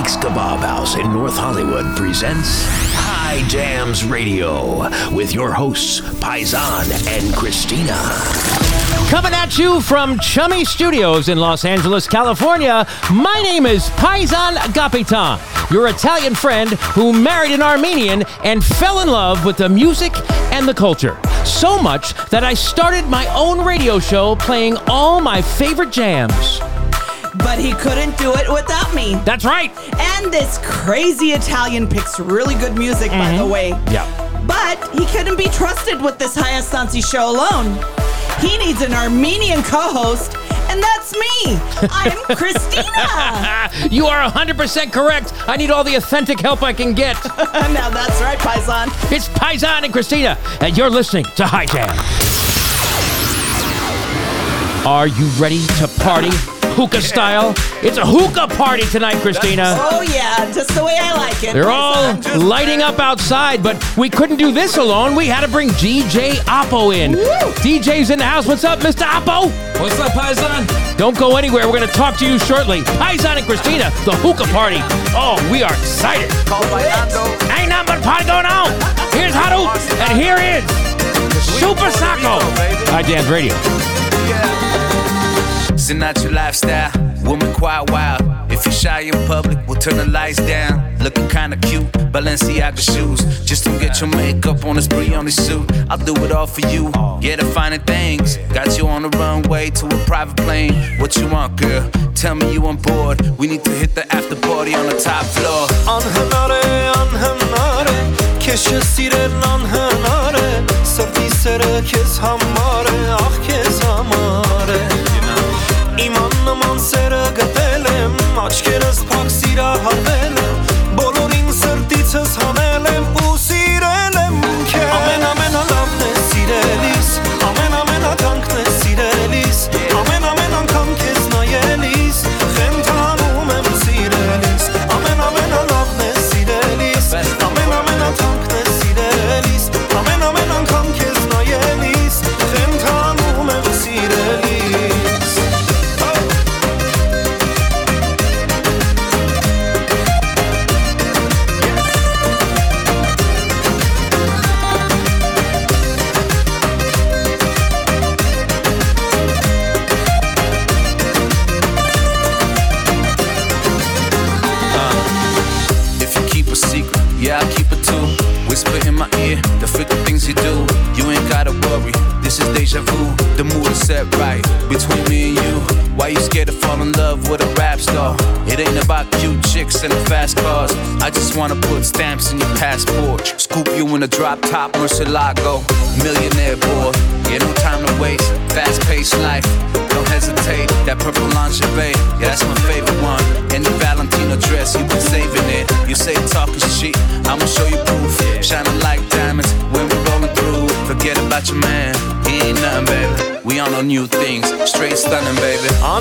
Mike's Kebab House in North Hollywood presents High Jams Radio with your hosts, Paisan and Christina. Coming at you from Chummy Studios in Los Angeles, California, my name is Paisan Gapitan, your Italian friend who married an Armenian and fell in love with the music and the culture. So much that I started my own radio show playing all my favorite jams. But he couldn't do it without me. That's right. And this crazy Italian picks really good music, by the mm-hmm. way. Yeah. But he couldn't be trusted with this Hayastansi show alone. He needs an Armenian co-host, and that's me. I'm Christina. You are 100% correct. I need all the authentic help I can get. now that's right, Paisan. It's Paisan and Christina, and you're listening to High Jam. Are you ready to party? Hookah style? It's a hookah party tonight, Christina. Oh yeah, just the way I like it. They're all lighting up outside, but we couldn't do this alone. We had to bring DJ Oppo in. DJ's in the house. What's up, Mr. Oppo? What's up, Paisan? Don't go anywhere. We're going to talk to you shortly. Paisan and Christina, the hookah party. Oh, we are excited. Ain't nothing but party going on. Here's Haru, and here is Super Sacco. High Jams Radio. Sinatra lifestyle, woman quite wild. If you're shy in public, we'll turn the lights down. Looking kinda cute, Balenciaga shoes. Just don't get your makeup on a spree on the suit. I'll do it all for you. Yeah, the finer things. Got you on the runway to a private plane. What you want, girl? Tell me you on board. We need to hit the after party on the top floor. آنهناره آنهناره کش سیر نانهناره سفی سر کس هماره آخ کس هماره Իմ աննման սերը գտել եմ Աչքերս փակ սիրահարվել եմ new things. Straight stunning, baby. I'm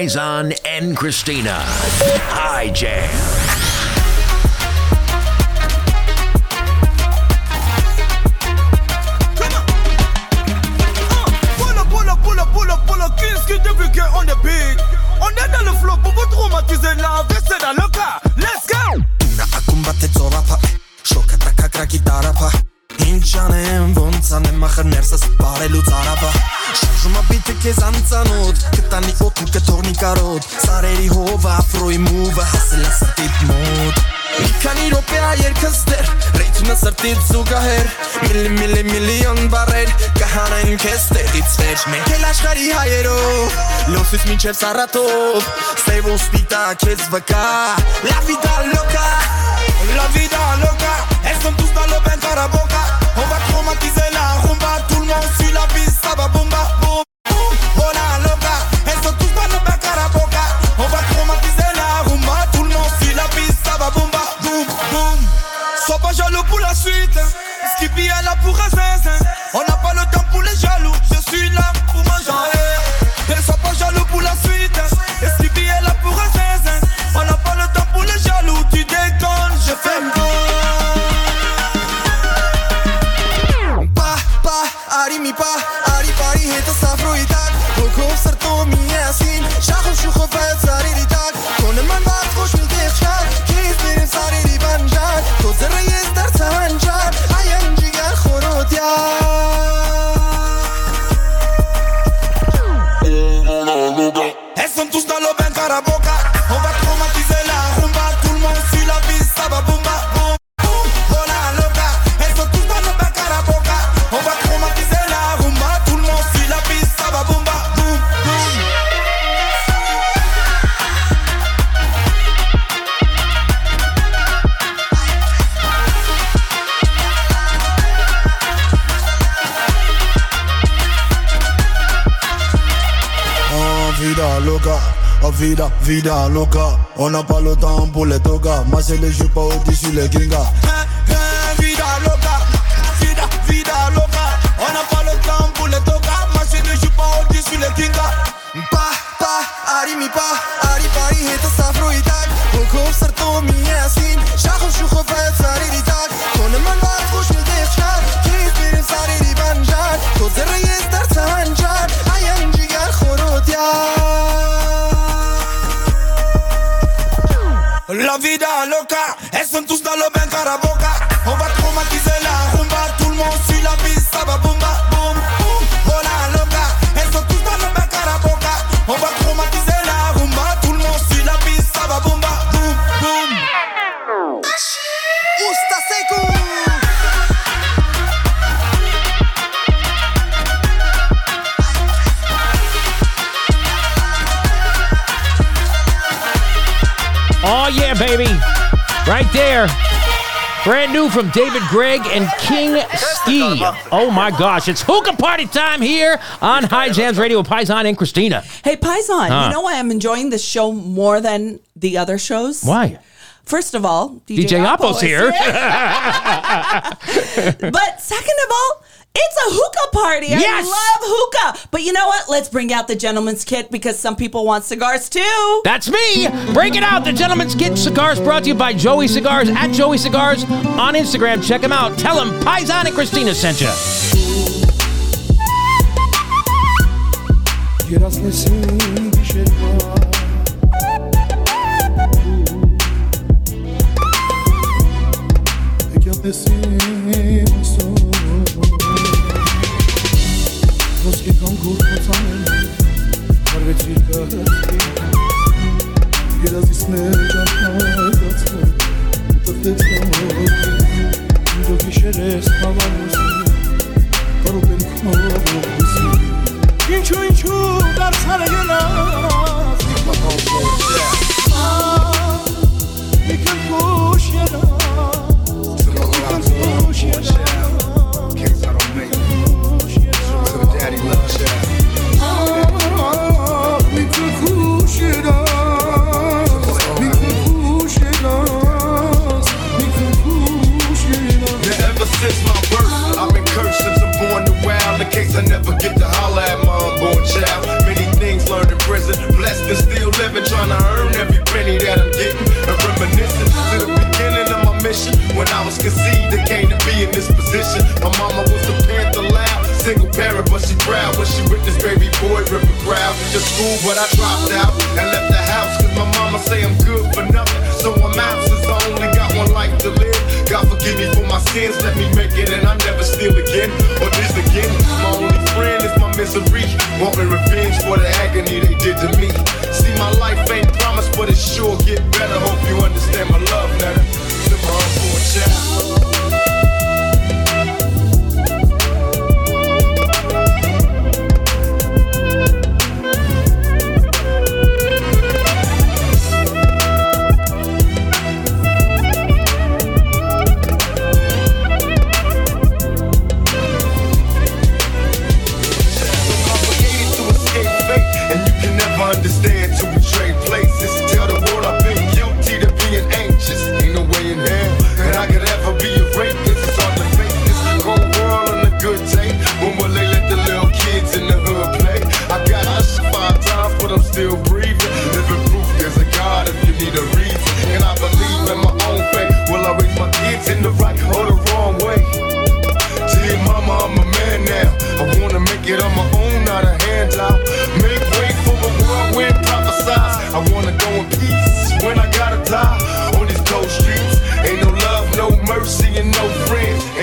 Paisan and Christina. Hi, Jam. Let's go! Pa. Ինչ անեմ, ոնց անեմ, ախր ներսս բարելուց արավա Շարժումա բիթը քեզ անծանոտ Կտանի օդն կթողնի կարոտ Սարերի հով աֆրոյի մուվը հասել է սրտիտ մոտ Մի քանի րոպեա երկս դեր Ռեյթունը սրտից զուգահեր Միլի միլի միլիոն բարեր Կհանեն քեզ տեղից վեր Մենք էլ աշխարի հայերով Լոսից մինչև սարատով Սև ու սպիտակ քեզ վկա La vida loca La vida loca Elles sont tous dans le On va traumatiser la rumba Tout le monde suit la piste Ça va vida, vida loca. On n'a pas le temps pour les togas. Masser les jupes au-dessus les gingas. Eh, eh, Vida loca. Vida, vida loca. On n'a pas le temps pour les togas. Marcher ne joue pas au-dessus les kingas Pa, pa, ari mi pa Ari pari hetë safro i tak Kokov sërto mi jasin Shakov shuko fajt sariri tak. Kone man bat kush mi të shkar Kis birim sariri banjar To zërë La vida loca, elles sont tous dans le bain à la boca. Right there. Brand new from David Gregg and King Ski. Oh, my gosh. It's hookah party time here on High Jams Radio with Paisan and Christina. Hey, Paisan, Huh. you know why I'm enjoying this show more than the other shows? Why? First of all, DJ, DJ Appo's is here. but second of all, it's a hookah party. Yes. I love hookah. But you know what? Let's bring out the gentleman's kit because some people want cigars too. That's me. Bring it out. The gentleman's kit cigars brought to you by Joey Cigars at Joey Cigars on Instagram. Check him out. Tell him Paisan and Christina sent you. Երազիսներ ճանքնայ բացվող, տղտեց կամով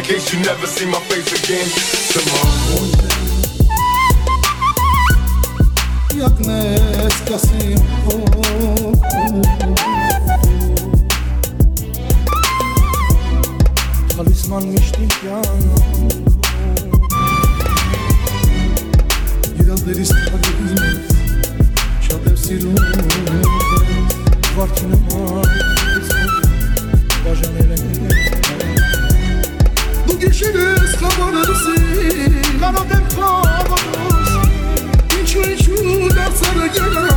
case you never see my face again. Tomorrow. Jak neskasıyım oh, Talismanmış dükkan Var ki ne var Bajan ele Geçeriz kabalarızı Karader kabalarızı İçi içi dersere gelen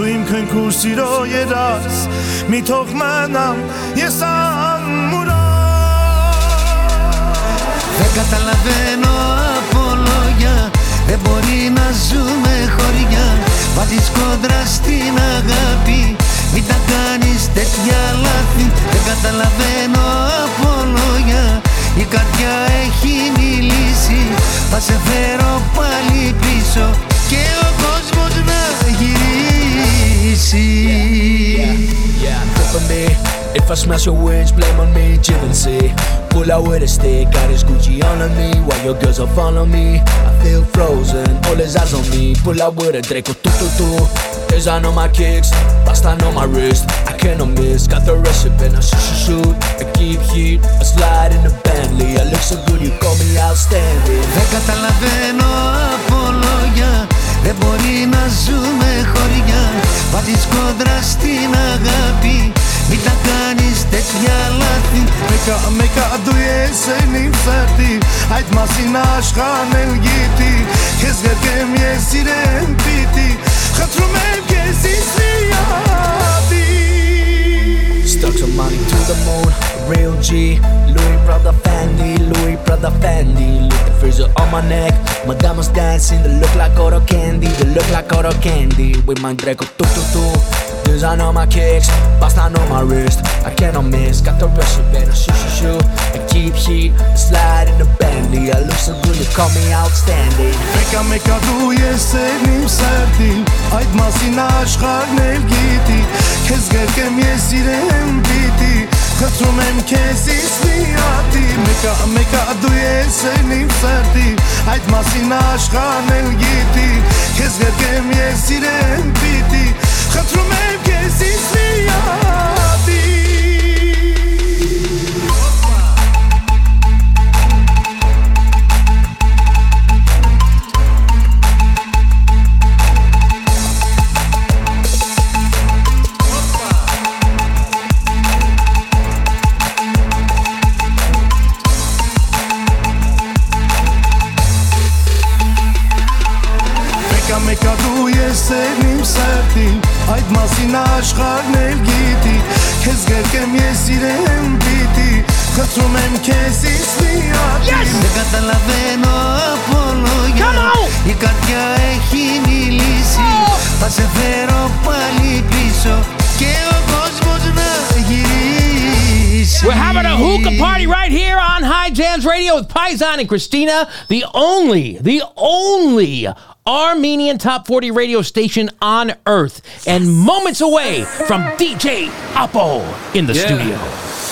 Ruim kein Kursiro jedas Mitoch manam Yesan mura Δεν καταλαβαίνω από λόγια Δεν μπορεί να ζούμε χωριά Βάζεις κόντρα στην αγάπη Μην τα κάνεις τέτοια λάθη Δεν καταλαβαίνω από λόγια η καρδιά έχει μιλήσει Θα σε φέρω πάλι πίσω Και ο κόσμος να γυρίσει Yeah, good for me. If I smash your wings, blame on me, Givenchy. Pull out with a stick, got his Gucci on me. While your girls are follow me, I feel frozen. All his eyes on me. Pull out with a Draco, tu tu tu. Is I know my kicks, Basta on my wrist. I cannot miss. Got the recipe, and I shoot, shoot, shoot. I keep heat, I slide in the Bentley. I look so good, you call me outstanding. Δεν καταλαβαίνω από λόγια Δεν μπορεί να ζούμε χωριά Βάζεις κόντρα στην αγάπη Μην τα κάνεις τέτοια λάθη Meka, meka du ես են իմ սրտի Այդ մասին աշխանել գիտի Քեզ գրկեմ ես իրեն պիտի Խտրում եմ քեզ իսրիատի Stuck some money to the moon, real G. Louis Prada Fendi, Louis Prada Fendi. Look the freezer on my neck. My diamonds dancing, they look like auto candy, they look like auto candy. With my Draco, tu tu tu. Design on my kicks, Basta on my wrist. I cannot miss, got the recipe, I shoot shoot shoot. I keep heat, I slide in the Bentley. I look so good, you call me outstanding. Մեկա մեկա դու ես են իմ սրտի Այդ մասին աշխարհն էլ գիտի Քեզ գրկեմ ես իրեն պիտի Խտրում եմ քեզ իսրիատի Մեկա մեկա դու ես են իմ սրտի Այդ մասին աշխարհն էլ գիտի Քեզ գրկեմ ես իրեն պիտի խնդրում եմ քեզ ինձ միա Այդ մասին աշխարհն էլ գիտի Քեզ գրկեմ ես իրեն պիտի Խտրում եմ քեզ իսրիատի Δεν καταλαβαίνω από λόγια Come on! Η καρδιά έχει μιλήσει Θα σε φέρω πάλι πίσω Και ο κόσμος να γυρίσει We're having a hookah party right here on High Jams Radio with Paisan and Christina, the only, the only Armenian top 40 radio station on earth, and moments away from DJ Apo in the Yeah. studio.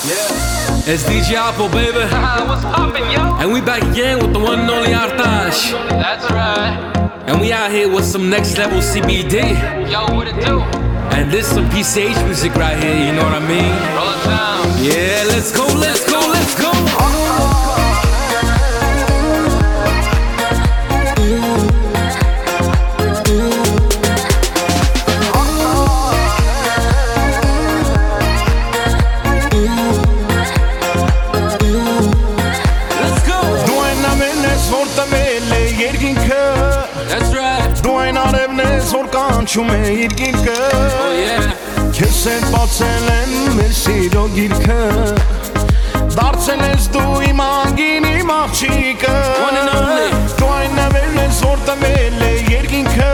Yeah. It's DJ Alpo, baby. What's poppin', yo? And we back again with the one and only Artash. That's right. And we out here with some next level CBD. Yo, what it do? And this some PCH music right here, you know what I mean? Roll it down. Yeah, let's go, let's go. Կանչում է իր գիրկը. Քեզ հետ բացել են մեր սիրո գիրքը Դարձել ես դու իմ անգին իմ աղջիկը. Դու այն ամենն ես, որ տվել է երկինքը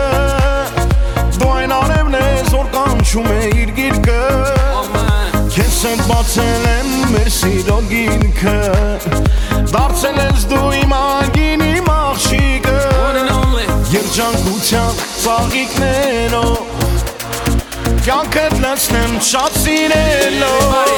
Դու այն արևն ես, որ կանչում է իր գիրկը. Քեզ հետ բացել են մեր սիրո գիրքը Դարձել ես դու իմ անգին իմ աղջիկը. Երջանկության ծաղիկներով Կյանքդ լցնեմ շատ սիրելով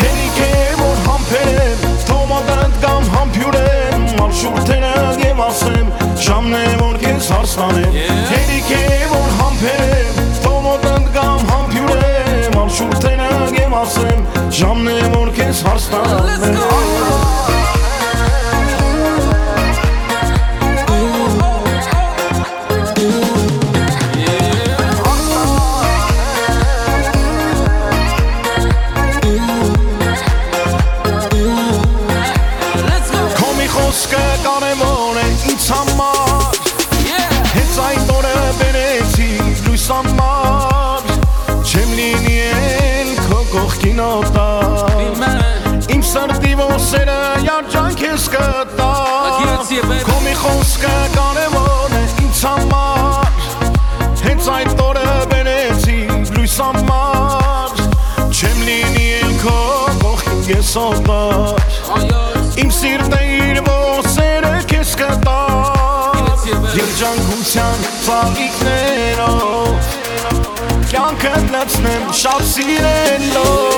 Հերիք է որ համբերեմ Թոմատդ կամ համբյուրեմ Մարշուրթերը և ասեմ Ժամն է որ կեզ հարստանեմ Հերիք է որ համբերեմ Թոմատդ կամ համբյուրեմ Մարշուրթերը և ասեմ Ժամն է որ կեզ հարստանեմ խոսքը կարևոր է ինձ համար Հենց այդ օրը բերեցի լույս համար Չեմ լինի էլ քո կողքին ես օտար. Իմ սիրտը իր ոսերը քեզ կտա երջանկության ծաղիկներով Կյանքը լցնեմ շատ սիրելով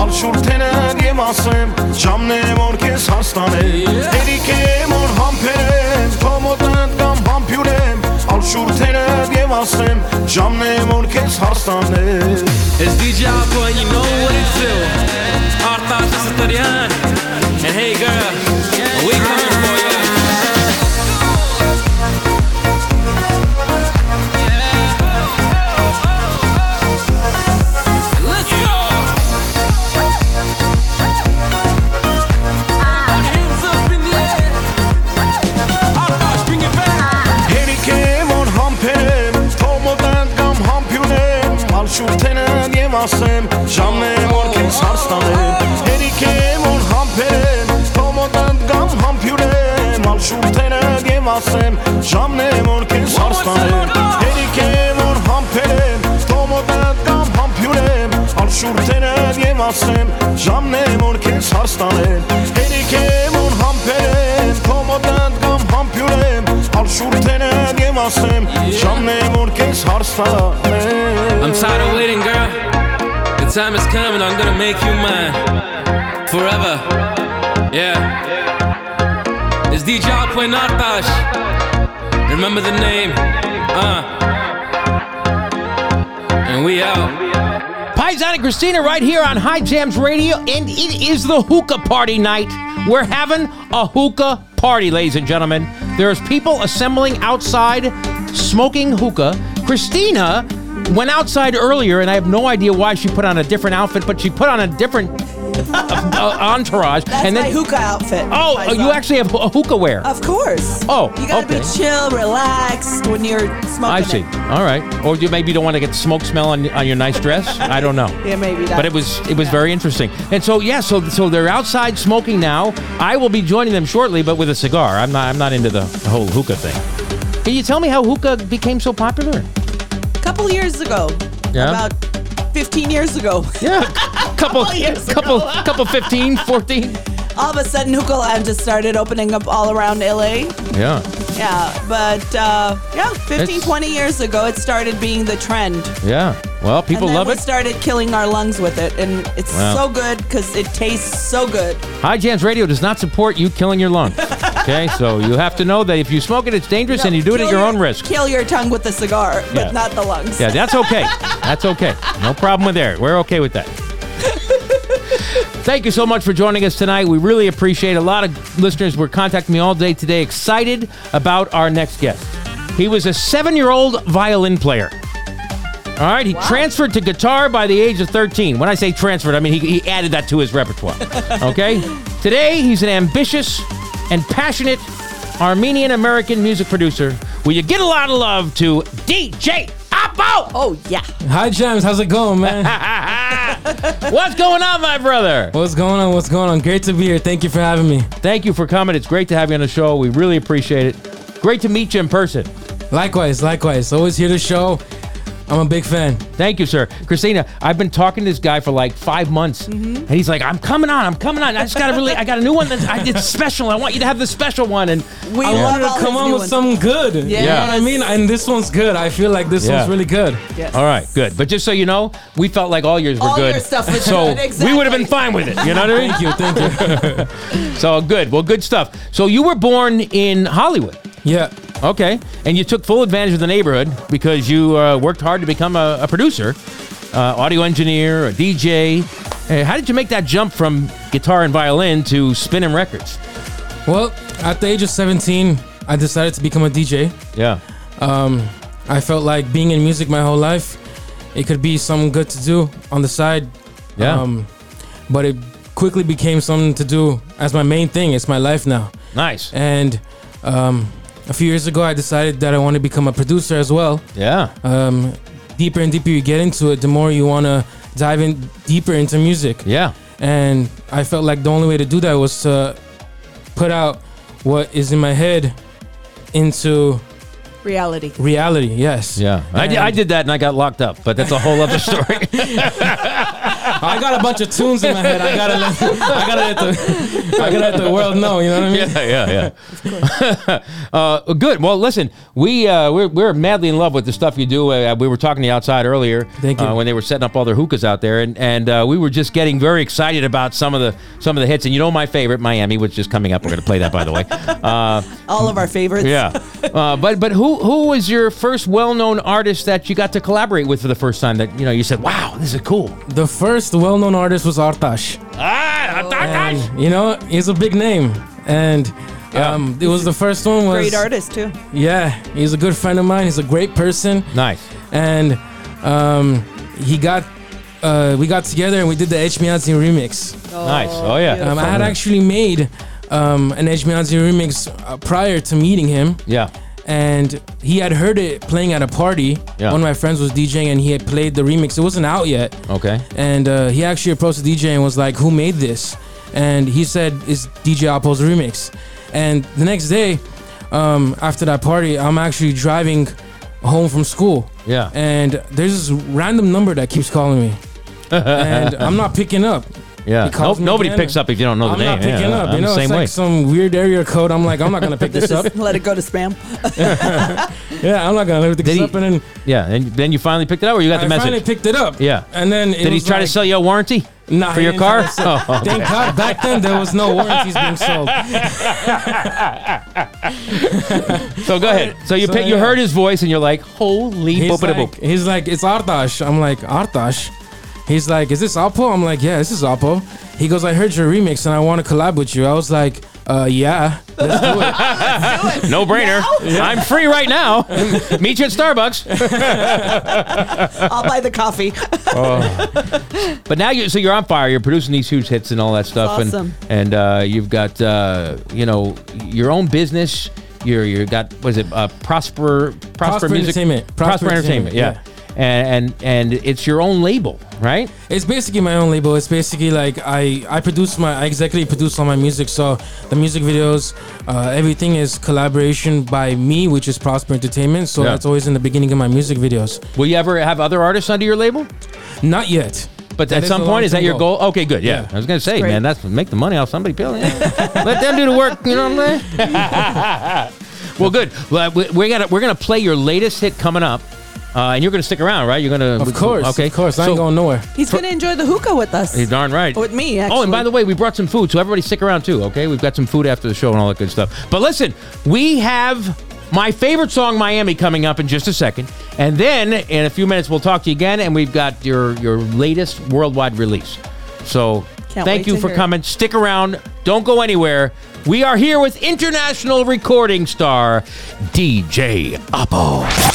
Ալ շուրթենդ եմ ասեմ Ժամն է որ կեզ հաստանեմ Հերիք եմ որ համբերեմ Փոմոտանդ կամ համբյուրեմ Ալ շուրթենդ եմ ասեմ Ժամն է որ կեզ հաստանեմ It's DJ Alpo and you know what it do. Artash Satarian. And hey girl, časem Žam ne mor ken sarstanem Herike I'm tired of waiting girl. The time is coming I'm gonna make you mine. Forever. Yeah. DJ Alpo Artash. Remember the name. Uh. And we out. Paisan and Christina right here on High Jams Radio, and it is the hookah party night. We're having a hookah party, ladies and gentlemen. There's people assembling outside, smoking hookah. Christina went outside earlier, and I have no idea why she put on a different outfit, but she put on a different uh, entourage. That's and then, my hookah outfit. Oh, oh, you actually have a hookah wear. Of course. Oh, You gotta okay. be chill, relaxed when you're smoking. I see. It. All right. Or you maybe don't want to get smoke smell on, on your nice dress. I don't know. Yeah, maybe that. But it was it was very interesting. And so yeah, so so they're outside smoking now. I will be joining them shortly, but with a cigar. I'm not I'm not into the whole hookah thing. Can you tell me how hookah became so popular? a couple years ago. Yeah. About 15 years ago. Yeah. couple Couple years couple couple 15, 14. All of a sudden, hookah lounge just started opening up all around LA. Yeah. Yeah, but uh, yeah, 15, It's- 20 years ago, it started being the trend. Yeah. Well, people and then love we it. started killing our lungs with it, and it's Wow. so good because it tastes so good. High Jams Radio does not support you killing your lungs. Okay, so you have to know that if you smoke it, it's dangerous, and you do it at Kill your own risk. Kill your tongue with the cigar, but Yeah. not the lungs. Yeah, that's okay. That's okay. No problem with there. We're okay with that. Thank you so much for joining us tonight. We really appreciate it. A lot of listeners were contacting me all day today, excited about our next guest. He was a seven year old violin player. All right, he transferred to guitar by the age of 13. When I say transferred, I mean he, he added that to his repertoire. Okay? Today, he's an ambitious and passionate Armenian American music producer. Will you get a lot of love to DJ Apo? Oh, yeah. Hi, James. How's it going, man? What's going on, my brother? What's going on? What's going on? Great to be here. Thank you for having me. Thank you for coming. It's great to have you on the show. We really appreciate it. Great to meet you in person. Likewise, likewise. Always here to show. I'm a big fan. Thank you, sir. Christina, I've been talking to this guy for like five months, mm-hmm. and he's like, "I'm coming on. I'm coming on. I just got to really, I got a new one that's I, it's special. I want you to have the special one." And We I wanted to come on with ones. something good. You know what I mean? And this one's good. I feel like this Yeah. one's really good. Yes. all right, good. But just so you know, we felt like all yours were All good, your stuff was so good, we would have been fine with it. You know what I mean? Thank you. Thank you. So good. Well, good stuff. So you were born in Hollywood. yeah. Okay. And you took full advantage of the neighborhood because you uh, worked hard to become a, a producer, uh, audio engineer, a DJ. Uh, how did you make that jump from guitar and violin to spinning records? Well, at the age of 17, I decided to become a DJ. Yeah. Um, I felt like being in music my whole life, it could be something good to do on the side. Yeah. Um, but it quickly became something to do as my main thing. It's my life now. Nice. And um, a few years ago, I decided that I want to become a producer as well. Yeah. Um, deeper and deeper you get into it, the more you want to dive in deeper into music. Yeah. And I felt like the only way to do that was to put out what is in my head into Reality. reality. Yes. Yeah. I, I did that and I got locked up, but that's a whole other story. I got a bunch of tunes in my head. I gotta let, I gotta let the, I gotta let the world know. You know what I mean? yeah, yeah, yeah. uh, good. Well, listen, we uh, we're, we're madly in love with the stuff you do. Uh, we were talking to you outside earlier. Thank you. Uh, when they were setting up all their hookahs out there, and and uh, we were just getting very excited about some of the some of the hits. And you know, my favorite, Miami, which is coming up. We're going to play that, by the way. Uh, All of our favorites. yeah. Uh, but but who who was your first well known artist that you got to collaborate with for the first time? That you know you said, wow, this is cool. The first well-known artist was Artash. Ah, And, you know, he's a big name, and um, it was the first one. Was Great artist too. Yeah, he's a good friend of mine. He's a great person. Nice. And um, he got, uh, we got together and we did the Echmiadzin remix. Nice. Oh yeah. Um, I had actually made um, an Echmiadzin remix uh, prior to meeting him. Yeah. And he had heard it playing at a party. Yeah. One of my friends was DJing and he had played the remix. It wasn't out yet. Okay. And uh, he actually approached the DJ and was like, "Who made this?" And he said, "It's DJ Appo's remix." And the next day, um, after that party, I'm actually driving home from school. Yeah. And there's this random number that keeps calling me, and I'm not picking up. Yeah. He calls No- me nobody again. picks up if you don't know the I'm name. not picking Yeah, up. I'm You the know, same it's way. like some weird area code. I'm like, I'm not gonna pick this up. Let it go to spam. Yeah, I'm not gonna let Did this he- up. And then Yeah. And then you finally picked it up, or you got the I message? finally picked it up. Yeah. And then it Did he was try to like- sell you a warranty? Nah, for he your didn't try car? to sell- Oh, Thank. God, back then there was no warranties being sold. So go ahead. So you So, pick, you yeah. heard his voice, and you're like, holy He's boop like, he's like, it's Artash. I'm like, Artash. He's like, is this Alpo? I'm like, yeah, this is Alpo. He goes, I heard your remix and I want to collab with you. I was like, uh, yeah, let's do it. No brainer. I'm free right now. Meet you at Starbucks. I'll buy the coffee. But now you, so you're on fire. You're producing these huge hits and all that stuff, Awesome. and and uh, you've got uh, you know your own business. You're you got what is it? Uh, Prosper Prosper, Prosper Music Entertainment. Prosper, Prosper Entertainment. Entertainment, Yeah. And, and and it's your own label, right? It's basically my own label. It's basically like I I produce my I executive produce all my music. So the music videos, uh, everything is collaboration by me, which is Prosper Entertainment. So Yeah. that's always in the beginning of my music videos. Will you ever have other artists under your label? Not yet. But That at some point, is that your goal? Okay, good. Yeah, Yeah. I was gonna say, man, that's make the money off somebody. Bill. Let them do the work. You know what I'm saying? well, good. Well, we- we're gonna we're gonna play your latest hit coming up, uh, and you're gonna stick around, right? You're gonna Of course. Okay, Of course. I So- ain't going nowhere. He's gonna enjoy the hookah with us. You're darn right. With me, actually. Oh, and by the way, we brought some food, so everybody stick around too. Okay, we've got some food after the show and all that good stuff. But listen, we have my favorite song, Miami, coming up in just a second, and then in a few minutes we'll talk to you again, and we've got your your latest worldwide release. So Can't thank wait you to for hear it. coming. Stick around. Don't go anywhere. We are here with international recording star DJ Oppo.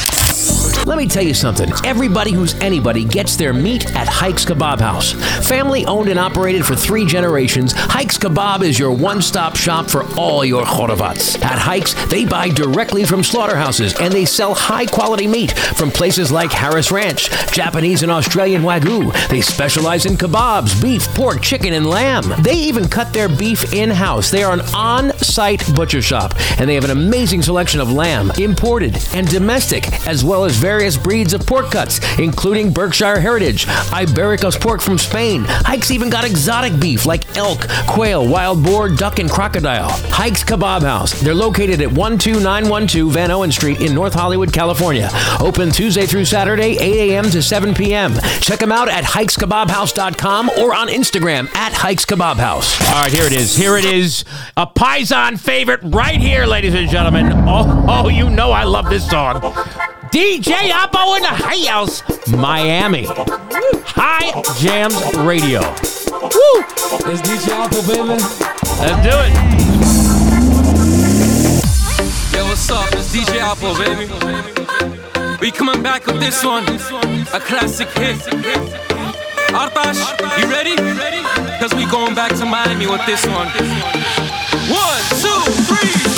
Let me tell you something. Everybody who's anybody gets their meat at Hikes Kebab House. Family owned and operated for three generations, Hikes Kebab is your one stop shop for all your choravats. At Hikes, they buy directly from slaughterhouses and they sell high quality meat from places like Harris Ranch, Japanese and Australian Wagyu. They specialize in kebabs, beef, pork, chicken, and lamb. They even cut their beef in house. They are an on site butcher shop and they have an amazing selection of lamb, imported and domestic, as well as various breeds of pork cuts, including Berkshire Heritage, Ibericus pork from Spain. Hikes even got exotic beef like elk, quail, wild boar, duck, and crocodile. Hikes Kebab House. They're located at 12912 Vanowen Street in North Hollywood, California. Open Tuesday through Saturday, 8 a.m. to 7 p.m. Check them out at hikeskebabhouse.com or on Instagram at Hikes Kebab House. All right, here it is. Here it is. A Paisan favorite right here, ladies and gentlemen. Oh, oh, you know I love this song. DJ Oppo in the house, Miami. High Jams Radio. Woo! It's DJ Alpo, baby. Let's do it. Yo, what's up? It's DJ Alpo, baby. We coming back with this one, a classic hit. Artash, you ready? Cause we going back to Miami with this one. One, two, three,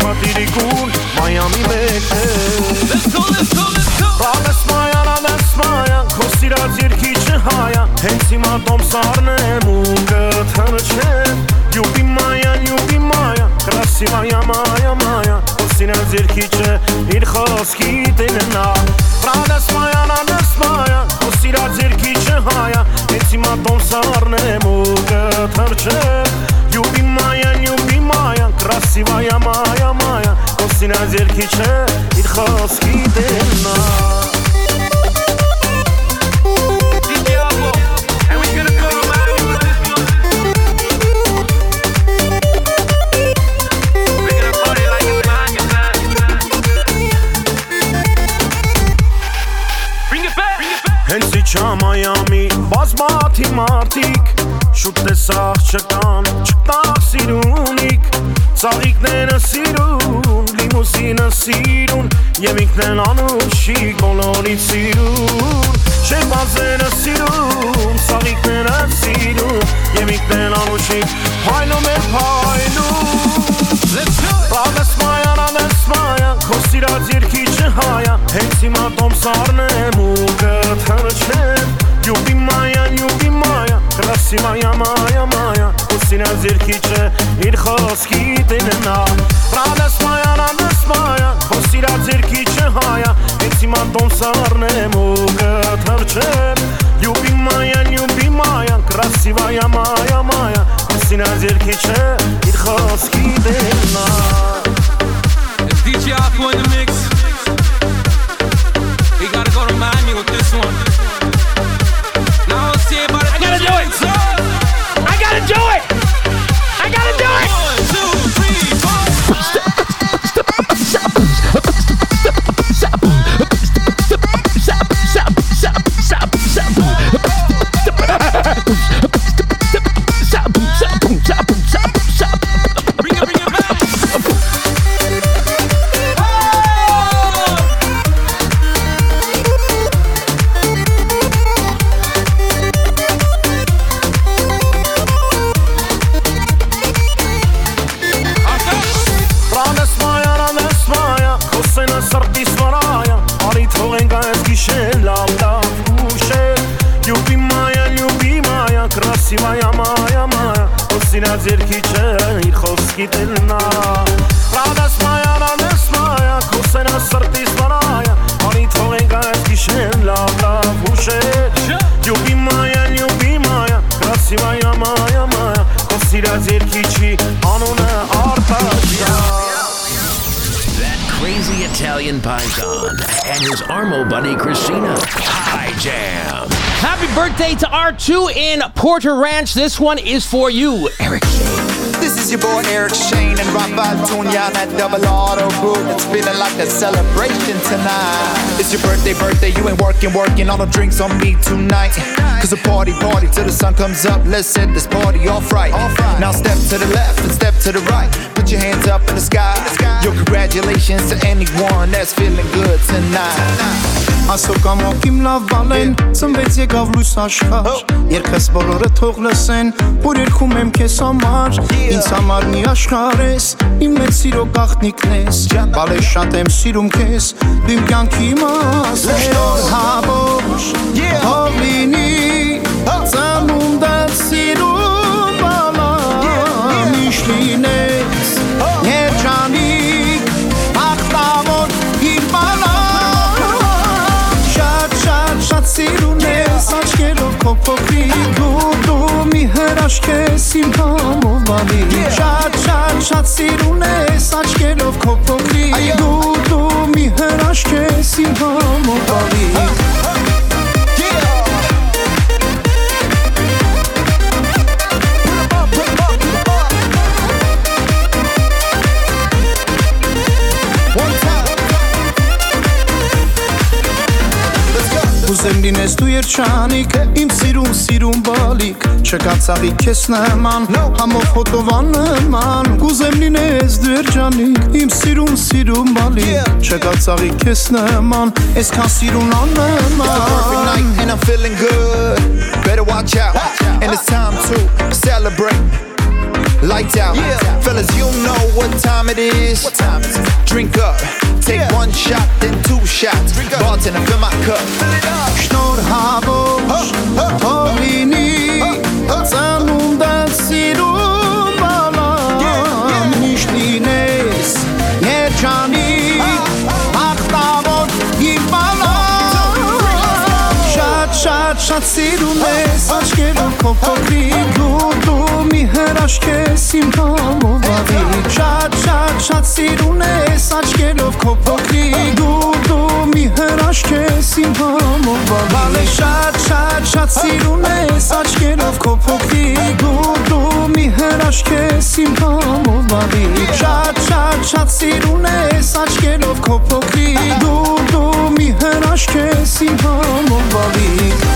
պատիրի գուն Մայամի մեջ է Let's go, let's go, let's go. Բանես մայան, անես մայան Քո սիրած երկի չհայան Հենց հիմա տոմ սարնեմ ու կթնչեմ Յուբի մայան, յուբի մայան Կրասի մայա, մայա, մայա Քո սիրած երկի չէ իր խոսքի տննա Բանես մայան, անես մայան Քո սիրած երկի չհայան Հենց հիմա տոմ սարնեմ ու կթնչեմ You be mine, you be mine Красивая моя, моя, խոսին այս երկի չէ, իր խոսքի դերնա Հենց իչամայամի բազմաթի մարդիկ, շուտ տեսախ չկան, չկտախ սիրուն Ծաղիկները սիրուն, լիմուսինը սիրուն Եվ ինքն են անում շիկ բոլորի սիրուն Չեպազերը սիրուն, ծաղիկները սիրուն Եվ ինքն են անում շիկ պայլում է պայլում Պավես մայա, ռավես մայա, քո սիրած երկիչը հայա Հենց հիմա տոմ սարնեմ ու գթրչեմ Յուբի մայան, յուբի մայան, красивая моя, моя Քո սիրած երկիչը իր խոսքի տննա Ադես մայան, ադես մայան, քո սիրած երկիչը հայա Հենց հիմա տոմսարնեմ ու կթրջեմ Յուբի մայան, յուբի մայան, красивая моя, моя Քո սիրած երկիչը իր խոսքի տննա It's DJ Aqua in the mix. Porter Ranch. This one is for you, Eric. Shane. This is your boy Eric Shane and Rafael Tunya on that double auto boot. It's feeling like a celebration tonight. It's your birthday, birthday. You ain't working, working. All the drinks on me tonight. Cause a party, party till the sun comes up. Let's set this party off right. Now step to the left and step to the right. Put your hands up in the sky. Your congratulations to anyone that's feeling good tonight. Ասո կամոք իմ լավ բալեն Ծնվեց եկավ լույս աշխար Երկս բոլորը թող լսեն Որ երկում եմ քեզ համար Ինձ համար մի աշխար ես Իմ մեծ սիրո գաղտնիքն ես Բալե շատ եմ սիրում քեզ Դու իմ կյանքի մաս Շոր հավոչ Թող Դու երջանիկ Իմ սիրուն սիրուն բալիկ Չկա ծաղի քեզ նման Համով հոտովան նման Կուզեմ լինես դու երջանիկ Իմ սիրուն սիրուն բալիկ Չկա ծաղի քեզ նման Այսքան սիրուն աննման and I'm feeling good. Better watch out. And it's time to celebrate. Lights out. Fellas, you know what time it is. What time is? It? Drink up. Take one shot, then two shots. Bartender, fill my cup. Շնորհավոր թող լինի ծանունդը սիրում բալամ Միշտ լինես երջանիկ հաղթավոր իմ բալամ Շատ շատ շատ սիրում ես աչքերով քո փոքրիկ դու դու մի հրաշք ես իմ համով ավիկ Շատ շատ շատ սիրում ես աչքերով քո փոքրիկ դու դու մի հրաշք ես իմ համով ավիկ Շատ շատ շատ սիրում ես աչքերով քո փոքրիկ դու դու մի հրաշք ես իմ համով ավիկ Շատ շատ շատ սիրում ես աչքերով քո փոքրիկ դու դու մի հրաշք ես իմ համով ավիկ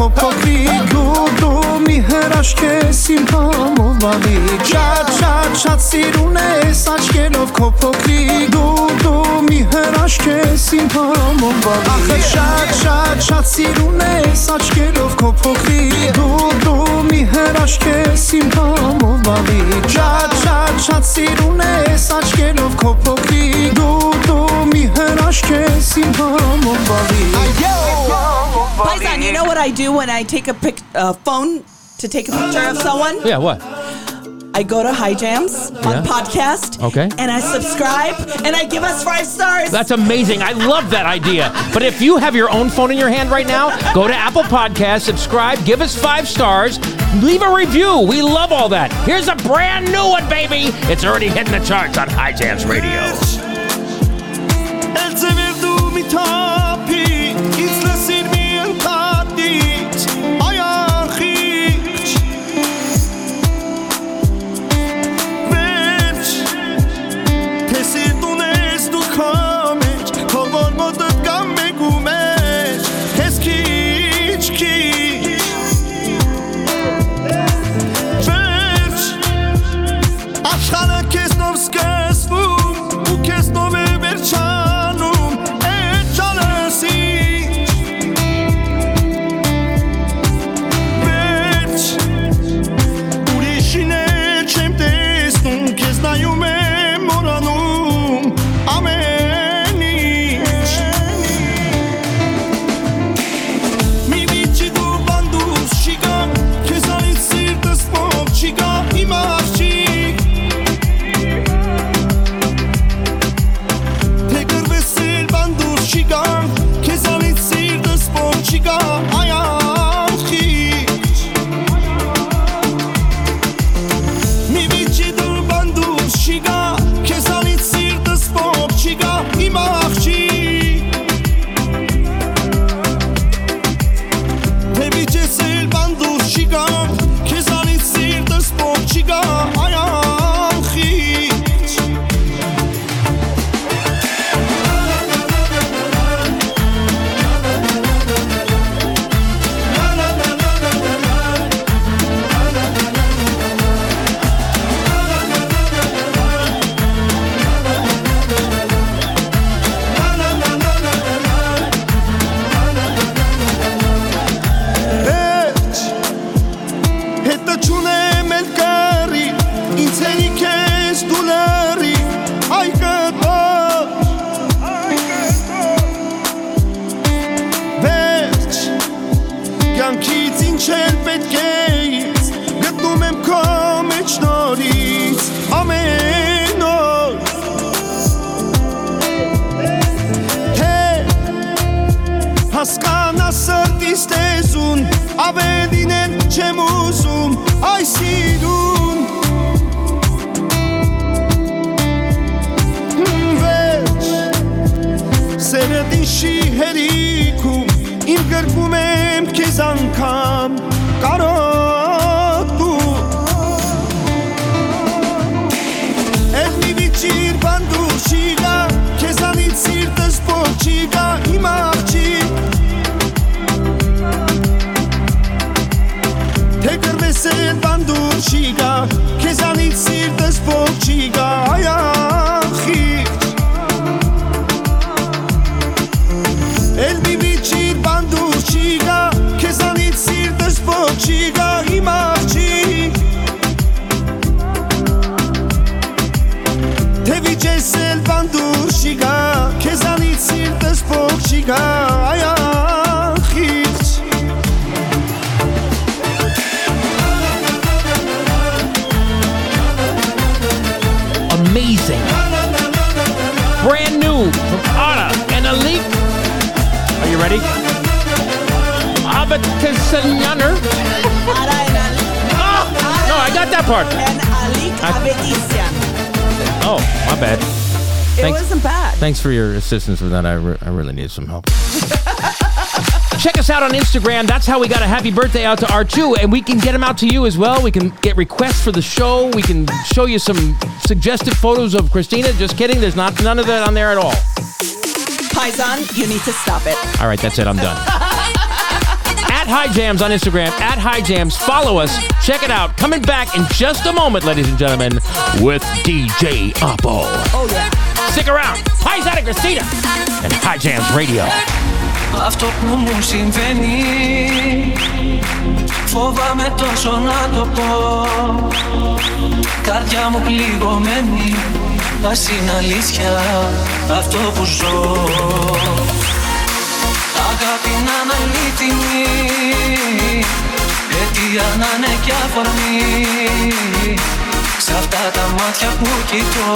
քո փոքրիկ դու դու մի հրաշք ես իմ համով բալիկ Շատ շատ շատ սիրում ես աչքերով քո փոքրիկ դու դու մի հրաշք ես իմ համով բալիկ Ախը շատ շատ շատ սիրում ես աչքերով քո փոքրիկ դու դու մի հրաշք ես իմ համով բալիկ Շատ շատ շատ սիրում ես աչքերով քո փոքրիկ դու դու մի հրաշք ես իմ համով բալիկ Paisan, you know what I do when I take a pic, uh, phone to take a picture of someone? Yeah, what? I go to High Jams on Yeah. podcast. Okay. And I subscribe and I give us five stars. That's amazing. I love that idea. But if you have your own phone in your hand right now, go to Apple Podcasts, subscribe, give us five stars, leave a review. We love all that. Here's a brand new one, baby. It's already hitting the charts on High Jams Radio. Abedisian. Oh, my bad. It wasn't bad. Thanks for your assistance with that. I, re- I really need some help. Check us out on Instagram. That's how we got a happy birthday out to R2, and we can get them out to you as well. We can get requests for the show. We can show you some suggested photos of Christina. Just kidding. There's not none of that on there at all. Paisan, you need to stop it. All right, that's it. I'm done. at High Jams on Instagram, at High Jams. Follow us. Check it out. Coming back in just a moment, ladies and gentlemen, with DJ Alpo. Oh, yeah. Stick around. Hi, Zada Christina and High Jams Radio. Αυτό που μου συμβαίνει Φοβάμαι τόσο να το πω Καρδιά μου πληγωμένη Ας είναι αλήθεια αυτό που ζω Αγάπη να είναι αλήθινη Αιτία να είναι κι αφορμή. Σ' αυτά τα μάτια που κοιτώ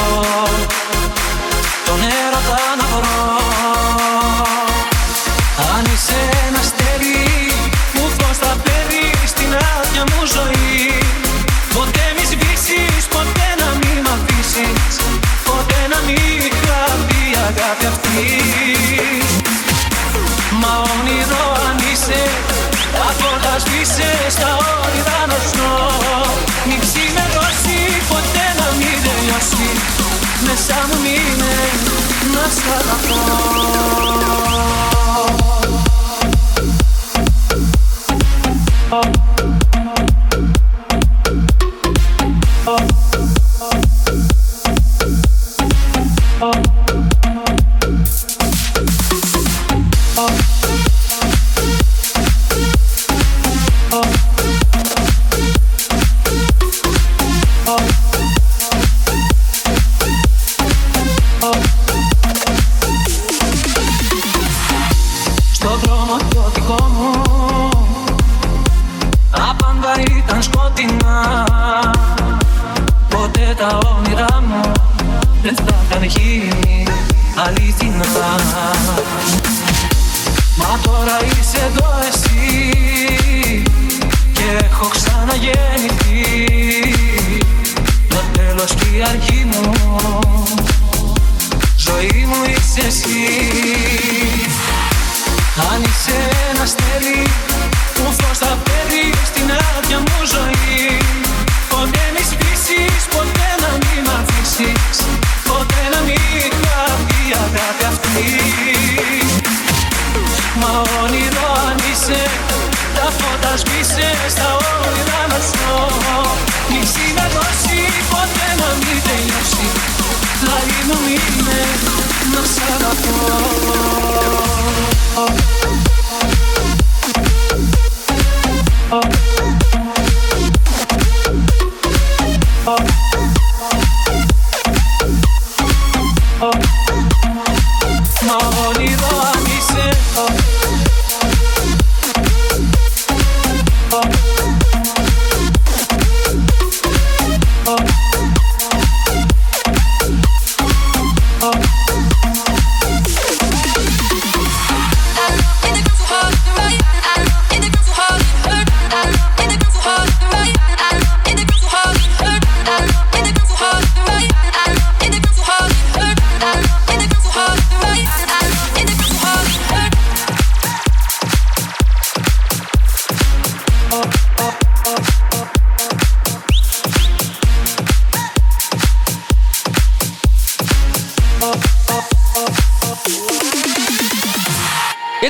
Τον έρωτα να βρω. Αν είσαι ένα αστέρι Μου φως θα παίρνεις στην άδεια μου ζωή. Ποτέ μη σβήσεις, ποτέ να μην μ' αφήσεις. Ποτέ να μην χαθεί η αγάπη αυτή Μα όνειρο αν είσαι Από τα σβήσεις στα όνειρα να ζω Μην ξημερώσει, ποτέ να μην τελειώσει. Μέσα μου μείνε να σ' αγαπώ αληθινά Μα τώρα είσαι εδώ εσύ Και έχω ξαναγεννηθεί. Το τέλος και η αρχή μου Ζωή μου είσαι εσύ. Αν είσαι ένας αστέρι που φως θα παίρνεις στην άδεια μου ζωή. Ποτέ μη σβήσεις, φώτα σβήσε στα όνειρά να ζω Νησί να δώσει ποτέ να μην τελειώσει. Λαλή μου είναι να σ' αγαπώ.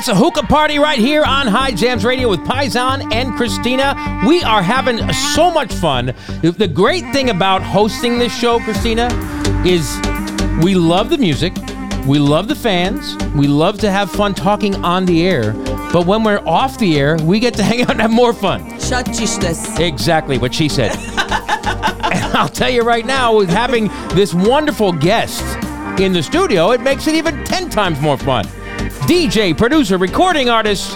It's a hookah party right here on High Jams Radio with Paisan and Christina. We are having so much fun. The great thing about hosting this show, Christina, is we love the music, we love the fans, we love to have fun talking on the air. But when we're off the air, we get to hang out and have more fun. Shut this. Exactly what she said. and I'll tell you right now, with having this wonderful guest in the studio, it makes it even 10 times more fun. DJ, producer, recording artist,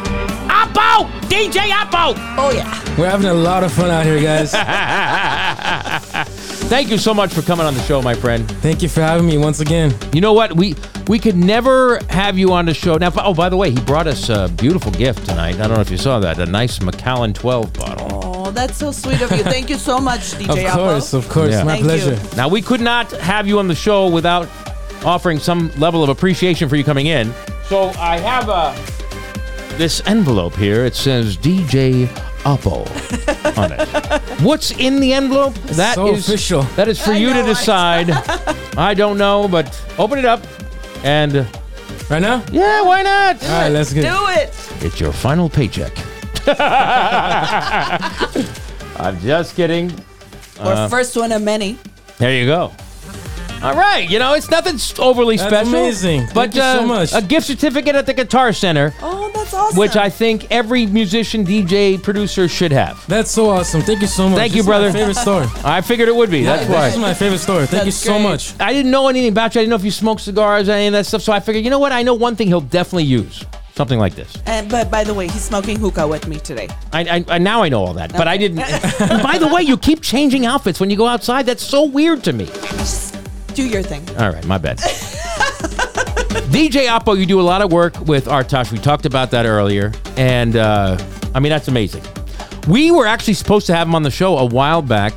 Alpo! DJ Alpo! Oh, yeah. We're having a lot of fun out here, guys. Thank you so much for coming on the show, my friend. Thank you for having me once again. You know what? We we could never have you on the show. Now, oh, by the way, he brought us a beautiful gift tonight. I don't know if you saw that. A nice Macallan 12 bottle. Oh, that's so sweet of you. Thank you so much, DJ Of course, Alpo. of course. Yeah. My Thank pleasure. you. Now, we could not have you on the show without offering some level of appreciation for you coming in. So I have a this envelope here. It says DJ Alpo on it. What's in the envelope? That so is official. That is for I you to know, I- decide. I don't know, but open it up and Right now? yeah, why not? All right, let's get Do it. It's your final paycheck. I'm just kidding. Or Uh, first one of many. There you go. All right, you know it's nothing s- overly That's special. amazing. Thank But you so uh, much. a gift certificate at the Guitar Center, Oh, that's awesome. which I think every musician, DJ, producer should have. That's so awesome. Thank you so much. Thank This you, is my brother. favorite store. I figured it would be. That's This why. This is my favorite store. Thank you so great. much. I didn't know anything about you. I didn't know if you smoke cigars or any of that stuff. So I figured, you know what? I know one thing he'll definitely use. Something like this. And but by the way, he's smoking hookah with me today. I, I, I now I know all that, but I didn't. And by the way, you keep changing outfits when you go outside. That's so weird to me. Do your thing. All right, my bad. DJ Alpo, you do a lot of work with Artash. We talked about that earlier, and uh, I mean that's amazing. We were actually supposed to have him on the show a while back.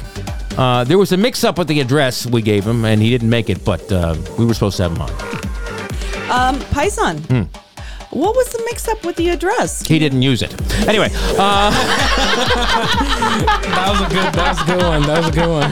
Uh, there was a mix-up with the address we gave him, and he didn't make it. But uh, we were supposed to have him on. Um, Paisan. Hmm. What was the mix-up with the address? He didn't use it. Anyway, uh, That was a good. That was a good one. That was a good one.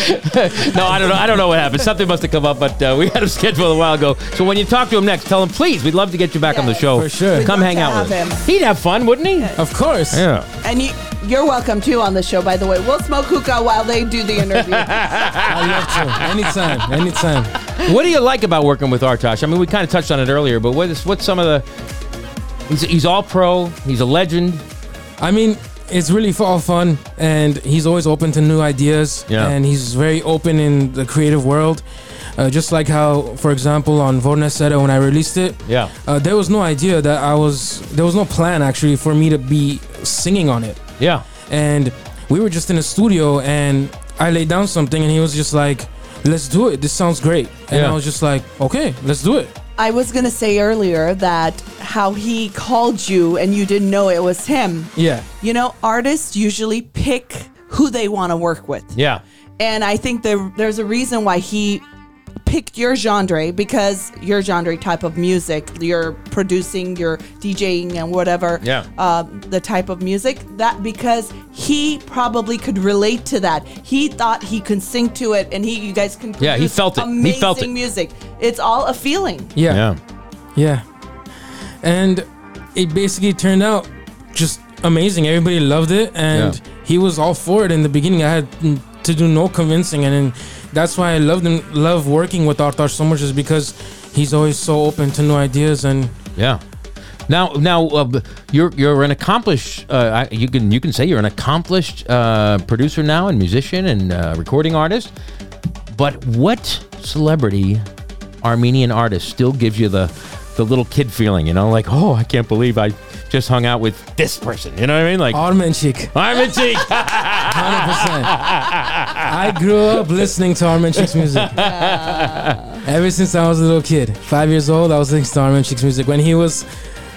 no, I don't know. I don't know what happened. Something must have come up, but uh, we had him scheduled a while ago. So when you talk to him next, tell him, please, we'd love to get you back on the show. For sure. We'd Come love hang to out with have us. him. He'd have fun, wouldn't he? Of course. Yeah. And you, you're welcome too on the show. By the way, we'll smoke hookah while they do the interview. I love to. Anytime. Anytime. What do you like about working with Artash? I mean, we kind of touched on it earlier, but what is what's some of the? He's, he's all pro. He's a legend. I mean, it's really all fun, and he's always open to new ideas. Yeah. And he's very open in the creative world. Uh, just like how, for example, on Vorneseta, when I released it, Yeah. uh, there was no idea that I was. There was no plan actually for me to be singing on it. Yeah. And we were just in a studio, and I laid down something, and he was just like, "Let's do it. This sounds great." And Yeah. I was just like, "Okay, let's do it." I was gonna say earlier that how he called you and you didn't know it was him. Yeah. You know, artists usually pick who they want to work with. Yeah. And I think there, there's a reason why he picked your genre because your genre type of music, you're producing, you're DJing and whatever. Yeah. Uh, the type of music that because he probably could relate to that. He thought he could sing to it, and he you guys can. Yeah, he felt it. He felt it. music. It's all a feeling. Yeah. Yeah. Yeah. And it basically turned out just amazing. Everybody loved it and Yeah. he was all for it in the beginning. I had to do no convincing and then that's why I loved him love working with Artash so much is because he's always so open to new ideas and Yeah. Now, now uh, you're you're an accomplished. Uh, you can you can say you're an accomplished uh, producer now and musician and uh, recording artist. But what celebrity Armenian artist still gives you the the little kid feeling? You know, like oh, I can't believe I just hung out with this person. You know what I mean? Like Armenchik. Armenchik. 100%. I grew up listening to Armenchik's music. Ever since I was a little kid. Five years old, I was listening to Armenchik's music. When he was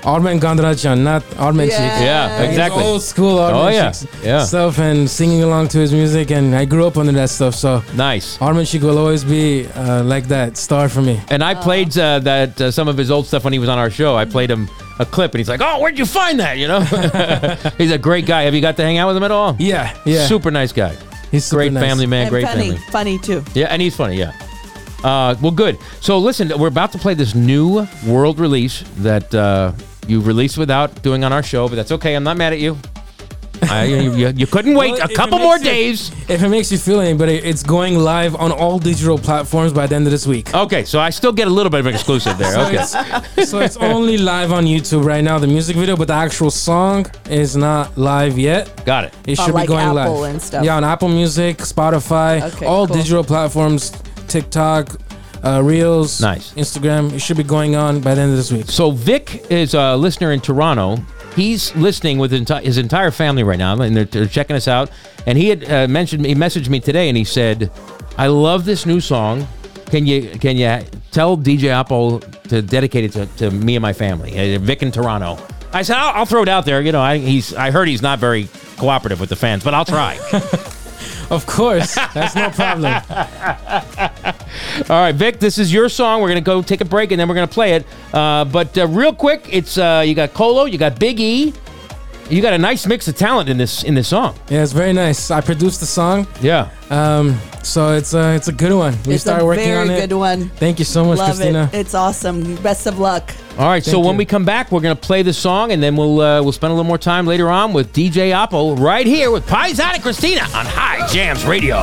Armen Gandrajan, not Armenchik. Yeah, His exactly. old school Oh, yeah. Armenchik's Yeah. stuff and singing along to his music. And I grew up under that stuff. So nice. Armenchik will always be uh, like that star for me. And I played uh, that uh, some of his old stuff when he was on our show. I played him a clip, and he's like, "Oh, where'd you find that?" You know, he's a great guy. Have you got to hang out with him at all? Yeah, yeah. Super nice guy. He's super great nice. family man. and great funny, family. funny too. Yeah, and he's funny. Yeah. Uh, well, good. So listen, we're about to play this new world release that uh, you released without doing on our show, but that's okay. I'm not mad at you. I, you, you, you couldn't wait Well, a if it couple makes more you- days. If it makes you feel any better, it's going live on all digital platforms by the end of this week. Okay, so I still get a little bit of an exclusive there. So Okay. it's, so it's only live on YouTube right now, the music video, but the actual song is not live yet. Got it. It On, should like, be going Apple live. and stuff. Yeah, on Apple Music, Spotify, Okay, all cool. digital platforms, TikTok, uh, Reels, Nice. Instagram. It should be going on by the end of this week. So Vic is a listener in Toronto. He's listening with his entire family right now, and they're, they're checking us out. And he had uh, mentioned, he messaged me today, and he said, "I love this new song. Can you can you tell DJ Alpo to dedicate it to, to me and my family, uh, Vic in Toronto?" I said, I'll, "I'll throw it out there. You know, I, he's I heard he's not very cooperative with the fans, but I'll try." Of course, that's no problem. All right, Vic, this is your song. We're gonna go take a break and then we're gonna play it. Uh, but uh, real quick, it's uh, you got Colo, you got Big E, you got a nice mix of talent in this in this song. Yeah, it's very nice. I produced the song. Yeah. Um, so it's a it's a good one. We it's started a working very on it. Very good one. Thank you so much, Love Christina. it. It's awesome. Best of luck. All right, so Thank when we come back, we're gonna play the song and then we'll uh, we'll spend a little more time later on with DJ Alpo right here with Paisan and Christina on High Jams Radio.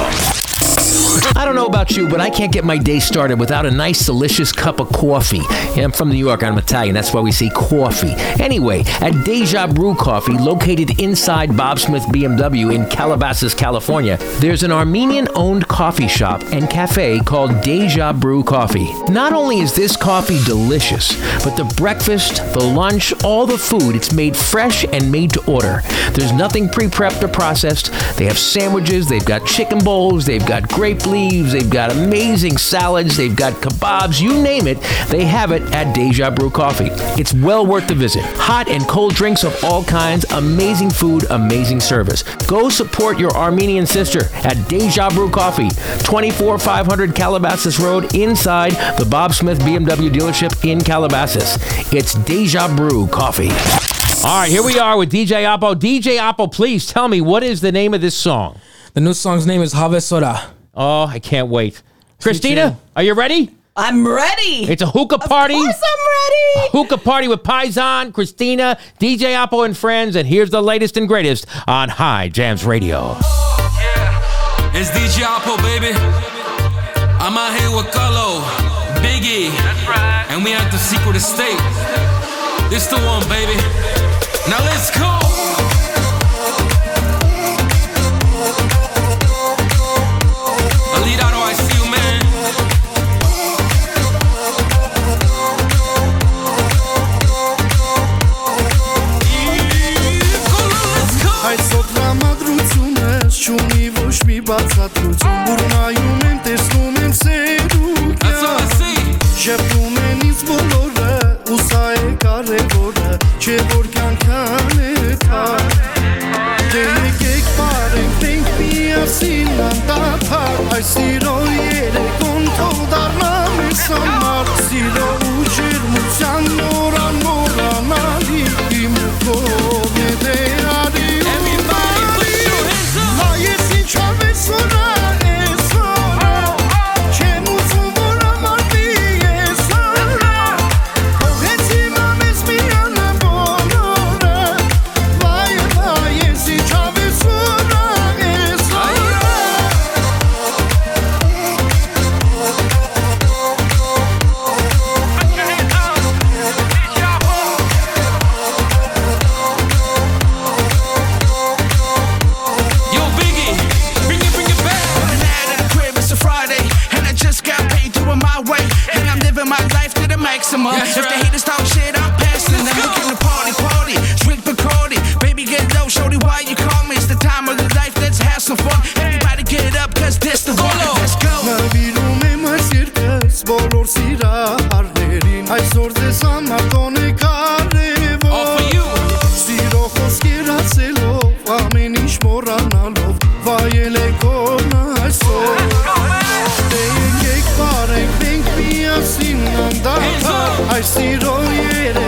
I don't know about you, but I can't get my day started without a nice, delicious cup of coffee. I'm from New York. I'm Italian. That's why we say coffee. Anyway, at Deja Brew Coffee, located inside Bob Smith BMW in Calabasas, California, there's an Armenian owned coffee shop and cafe called Deja Brew Coffee. Not only is this coffee delicious, but the breakfast, the lunch, all the food, it's made fresh and made to order. There's nothing pre prepped or processed. They have sandwiches, they've got chicken bowls, they've got grape leaves, they've got amazing salads, they've got kebabs, you name it, they have it at Deja Brew Coffee. It's well worth the visit. Hot and cold drinks of all kinds, amazing food, amazing service. Go support your Armenian sister at Deja Brew Coffee, 24500 Calabasas Road, inside the Bob Smith BMW dealership in Calabasas. It's Deja Brew Coffee. All right, here we are with DJ Alpo. DJ Alpo, please tell me what is the name of this song? The new song's name is Have Sora. Oh, I can't wait. Christina, are you ready? I'm ready. It's a hookah party. Of course I'm ready. Hookah party with Paisan, Christina, DJ Alpo, and friends. And here's the latest and greatest on High Jams Radio. Yeah. It's DJ Alpo, baby. I'm out here with Carlo, Biggie, and we at the Secret Estate. This the one, baby. Now let's go. Բացատրություն Որ նայում եմ, տեսնում եմ սերուկյան Ժեպտում են ինձ բոլորը, ու սա է կարևորը Չէ որ կյանքան է թար Դե եկեք բարենք, մենք միասին անդադար Այս սիրո երեկոն թող դառնա մեզ համար Սիրո բոլոր սիրահարներին Այսօր ձեզ համար տոն է կարևոր Սիրո խոսքեր ասելով ամեն ինչ մոռանալով Վայել է կողն այսօր Դե եկեք բարենք մենք միասին անդադար Այս սիրո երեկոն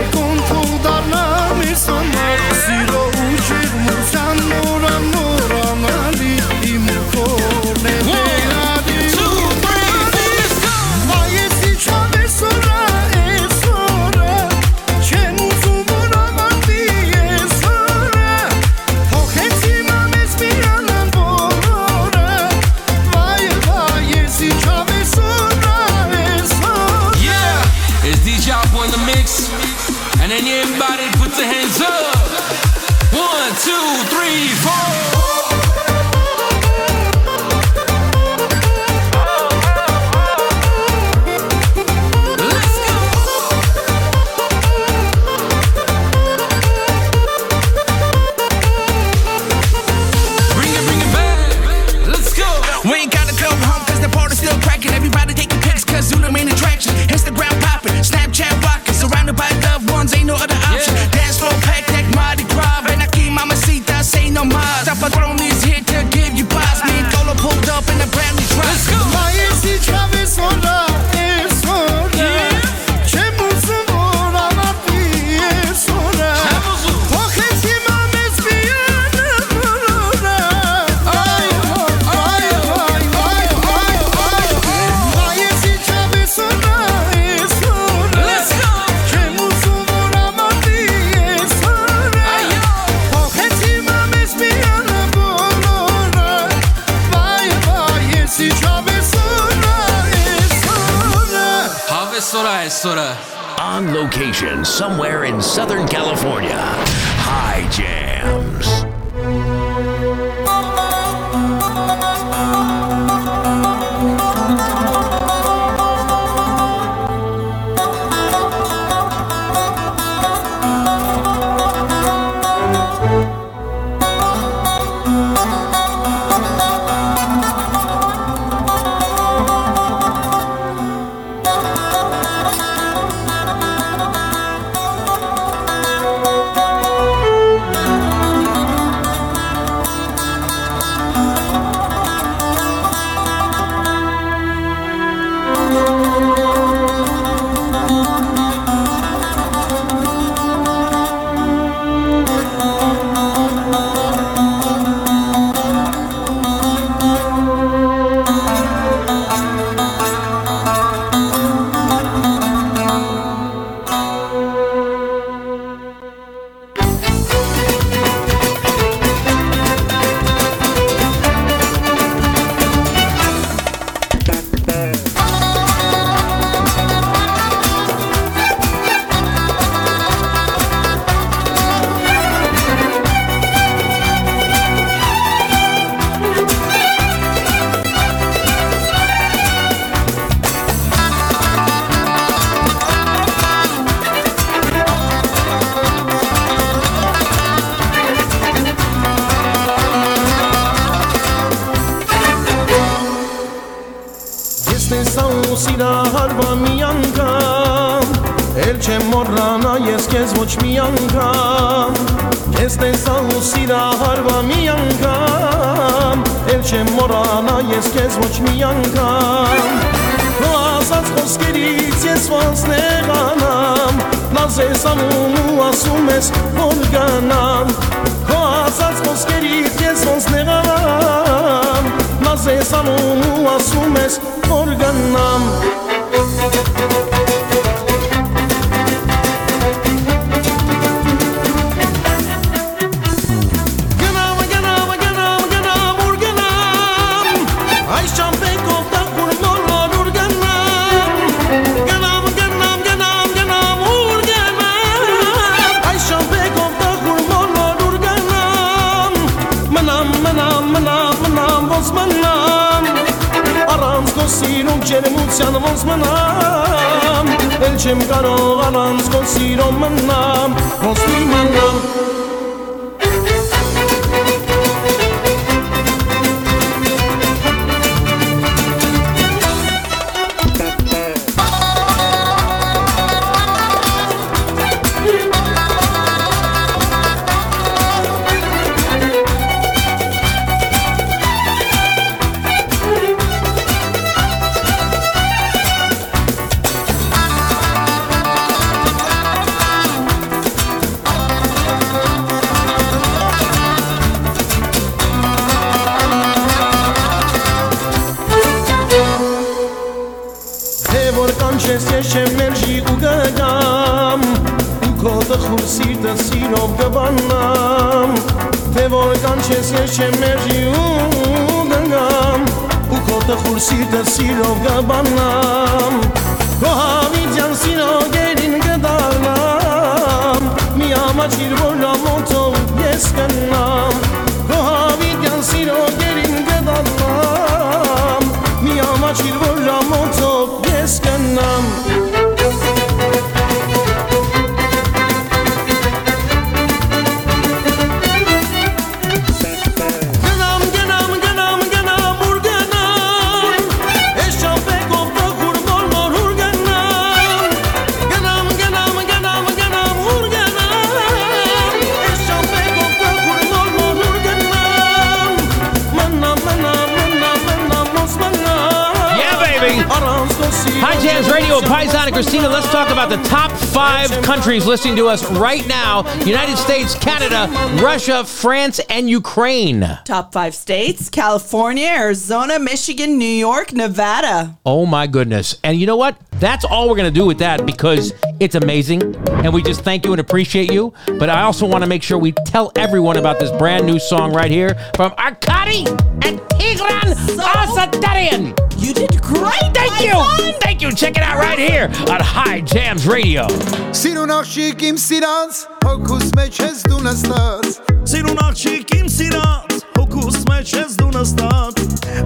listening to us right now United States, Canada, Russia, France, and Ukraine. Top five states California, Arizona, Michigan, New York, Nevada. Oh my goodness. And you know what? That's all we're going to do with that because it's amazing. And we just thank you and appreciate you. But I also want to make sure we tell everyone about this brand new song right here from Arkady and Tigran Asatryan. You did great. you. Thank you. Check it out right here on High Jams Radio. Սիրուն աղջիկ իմ սիրանց, հոգուս մեջ ես դու նստած։ Սիրուն աղջիկ իմ սիրանց, հոգուս մեջ ես դու նստած։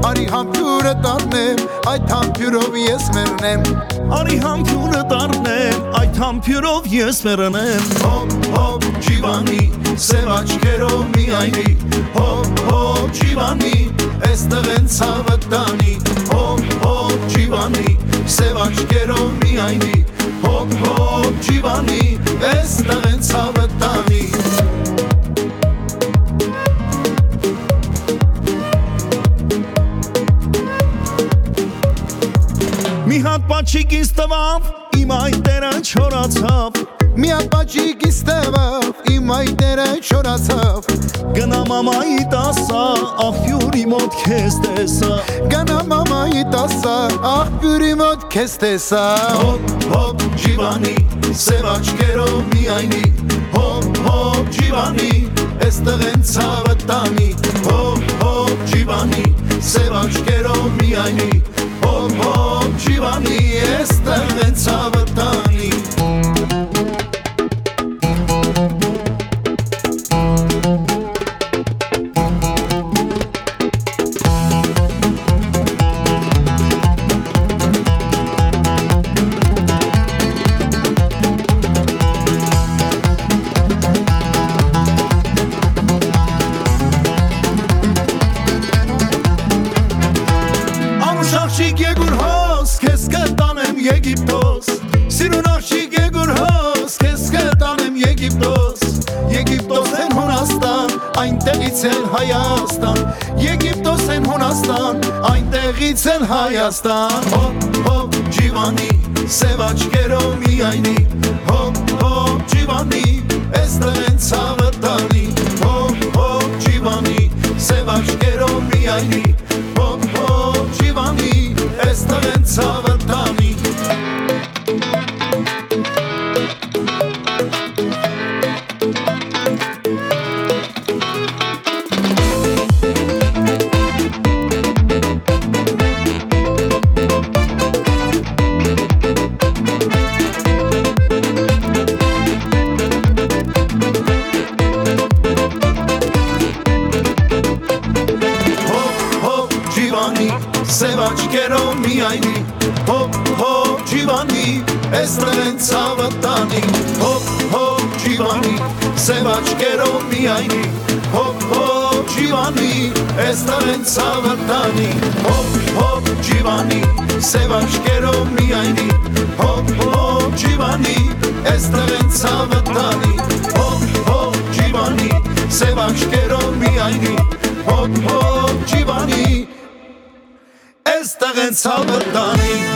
Արի համբյուրը տառնեմ, այդ համբյուրով ես մեռնեմ։ Արի համբյուրը տառնեմ, այդ համբյուրով ես մեռնեմ։ Հոմ, հոմ, ջիվանի, սև աչքերով միայնի։ Հոմ, հոմ, ջիվանի, էստեղ են ցավը տանի։ Հոմ, հոմ ջիվանի սև աչքերով միայնի Հոп հոп ջիվանի այստեղ են ցավը տանի Մի հատ պաչիկ ինձ տվավ, իմ այտերը չորացավ Միատ բաջիկ իստեղավ իմ այտերը չորացավ Գնա մամայի տասա աղբյուրի մոտ քեզ տեսա Գնա մամայի տասա աղբյուրի մոտ քեզ տեսա Հոպ հոպ ջիվանի սև աչկերով միայնի Հոպ հոպ ջիվանի Եստեղ են ցավը տանի Հոպ հոպ ջիվանի Սև աչկերով միայնի Հոպ հոպ ջիվանի Եստեղ են ցավը տանի Hayastan Hop hop civani Sevaç kero mi ayni Hop hop civani Este en sanatani Hop hop civani Sevaç kero միայնի Հոպ հոպ ջիվանի Ես տարեն ցավարտանի Հոպ հոպ ջիվանի Սև աչկերով միայնի Հոպ հոպ ջիվանի Ես տարեն ցավարտանի Հոպ հոպ ջիվանի Սև աչկերով միայնի Հոպ հոպ ջիվանի Ես տարեն ցավարտանի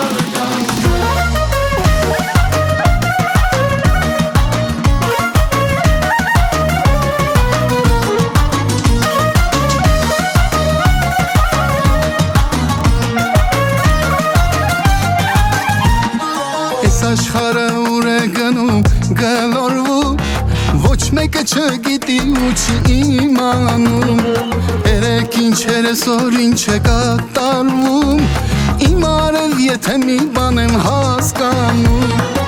չգիտի ու չի իմանում Երեք ինչեր այսօր ինչ է կատարվում Իմ արել եթե մի բան եմ հասկանում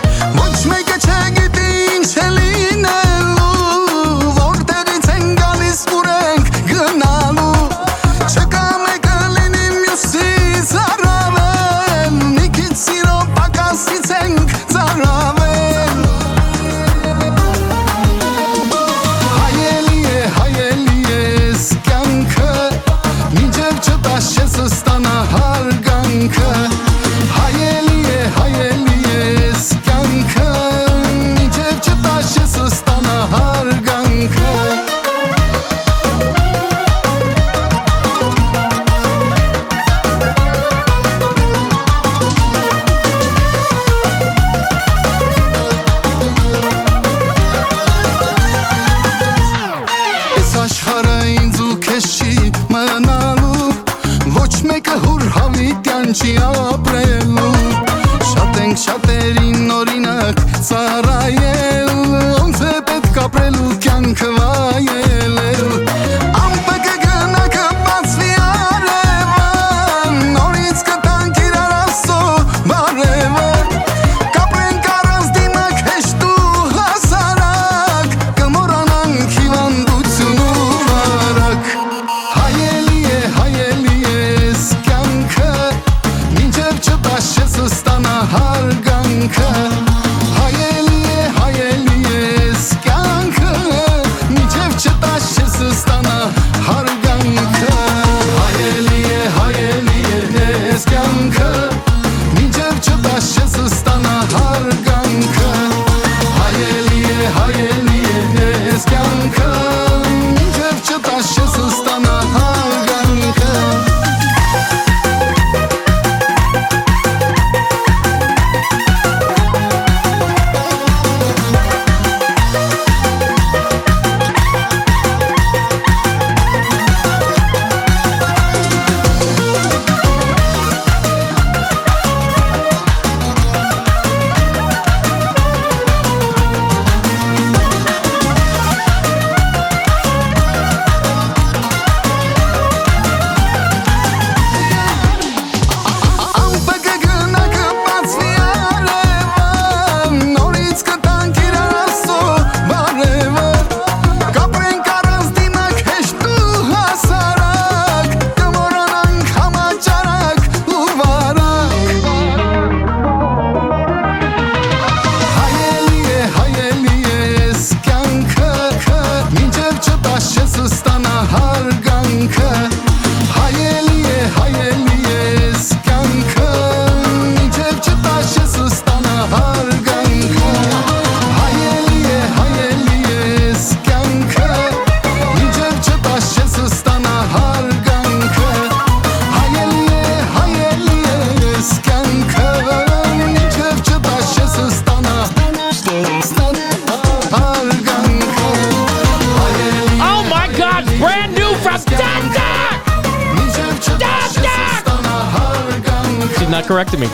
She's not correcting me.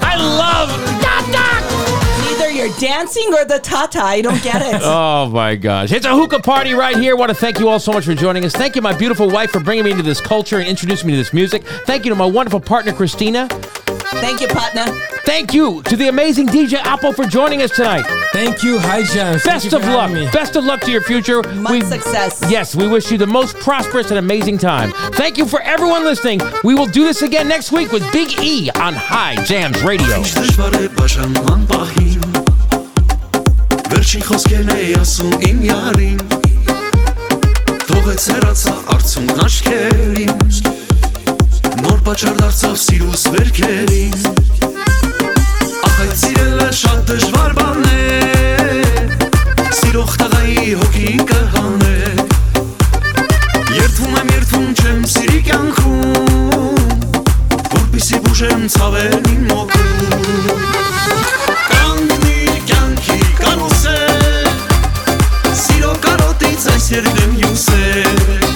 I love Either you're dancing or the tata. I don't get it. Oh my gosh. It's a hookah party right here. want to thank you all so much for joining us. Thank you, my beautiful wife, for bringing me into this culture and introducing me to this music. Thank you to my wonderful partner, Christina. Thank you, partner. Thank you to the amazing DJ Alpo for joining us tonight. Thank you, Hijan. Best of luck. Best of luck to your future. Much we, success. Yes, we wish you the most prosperous and amazing time. Thank you for everyone listening. We will do this again next week with Big E on High Jams Radio. Պատճառ դարձավ սիրուս վերքերին Ախ այդ սիրելը շատ դժվար բան է Սիրող տղայի հոգին կհանե Երթում եմ երթում չեմ սիրի կյանքում Որպիսի բուժեմ ցավերին մոգում Կանգնիր կյանքի կարուսել Սիրո կարոտից այս երդեմ յուսել Դե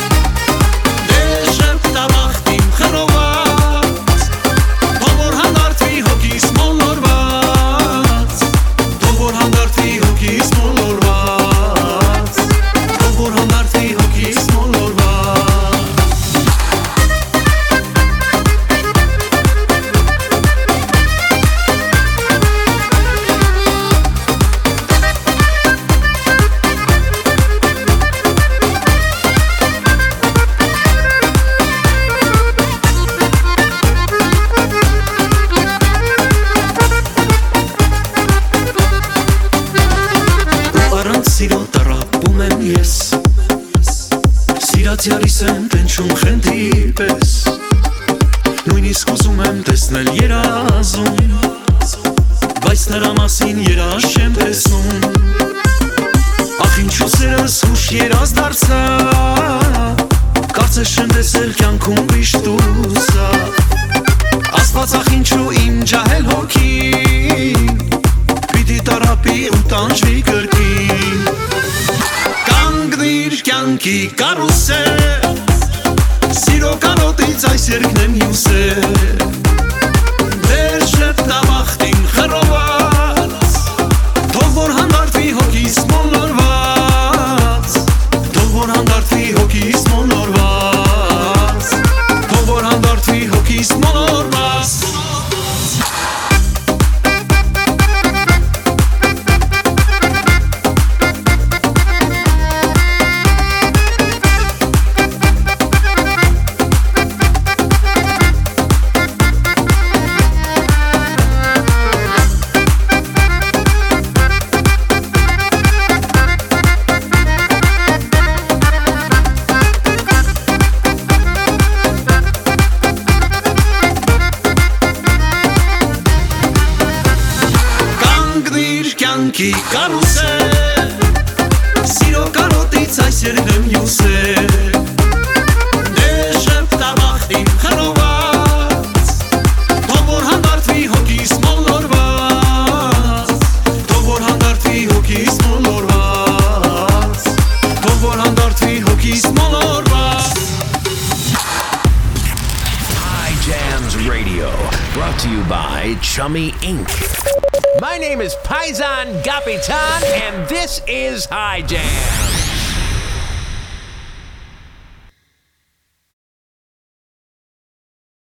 երազ դարձա Կարծես չեմ տեսել կյանքում վիշտուսա Աստված ախ ինչու իմ ջահել հոգին Պիտի տարապի ու տանջվի կրկին Կանգնիր կյանքի կարուսել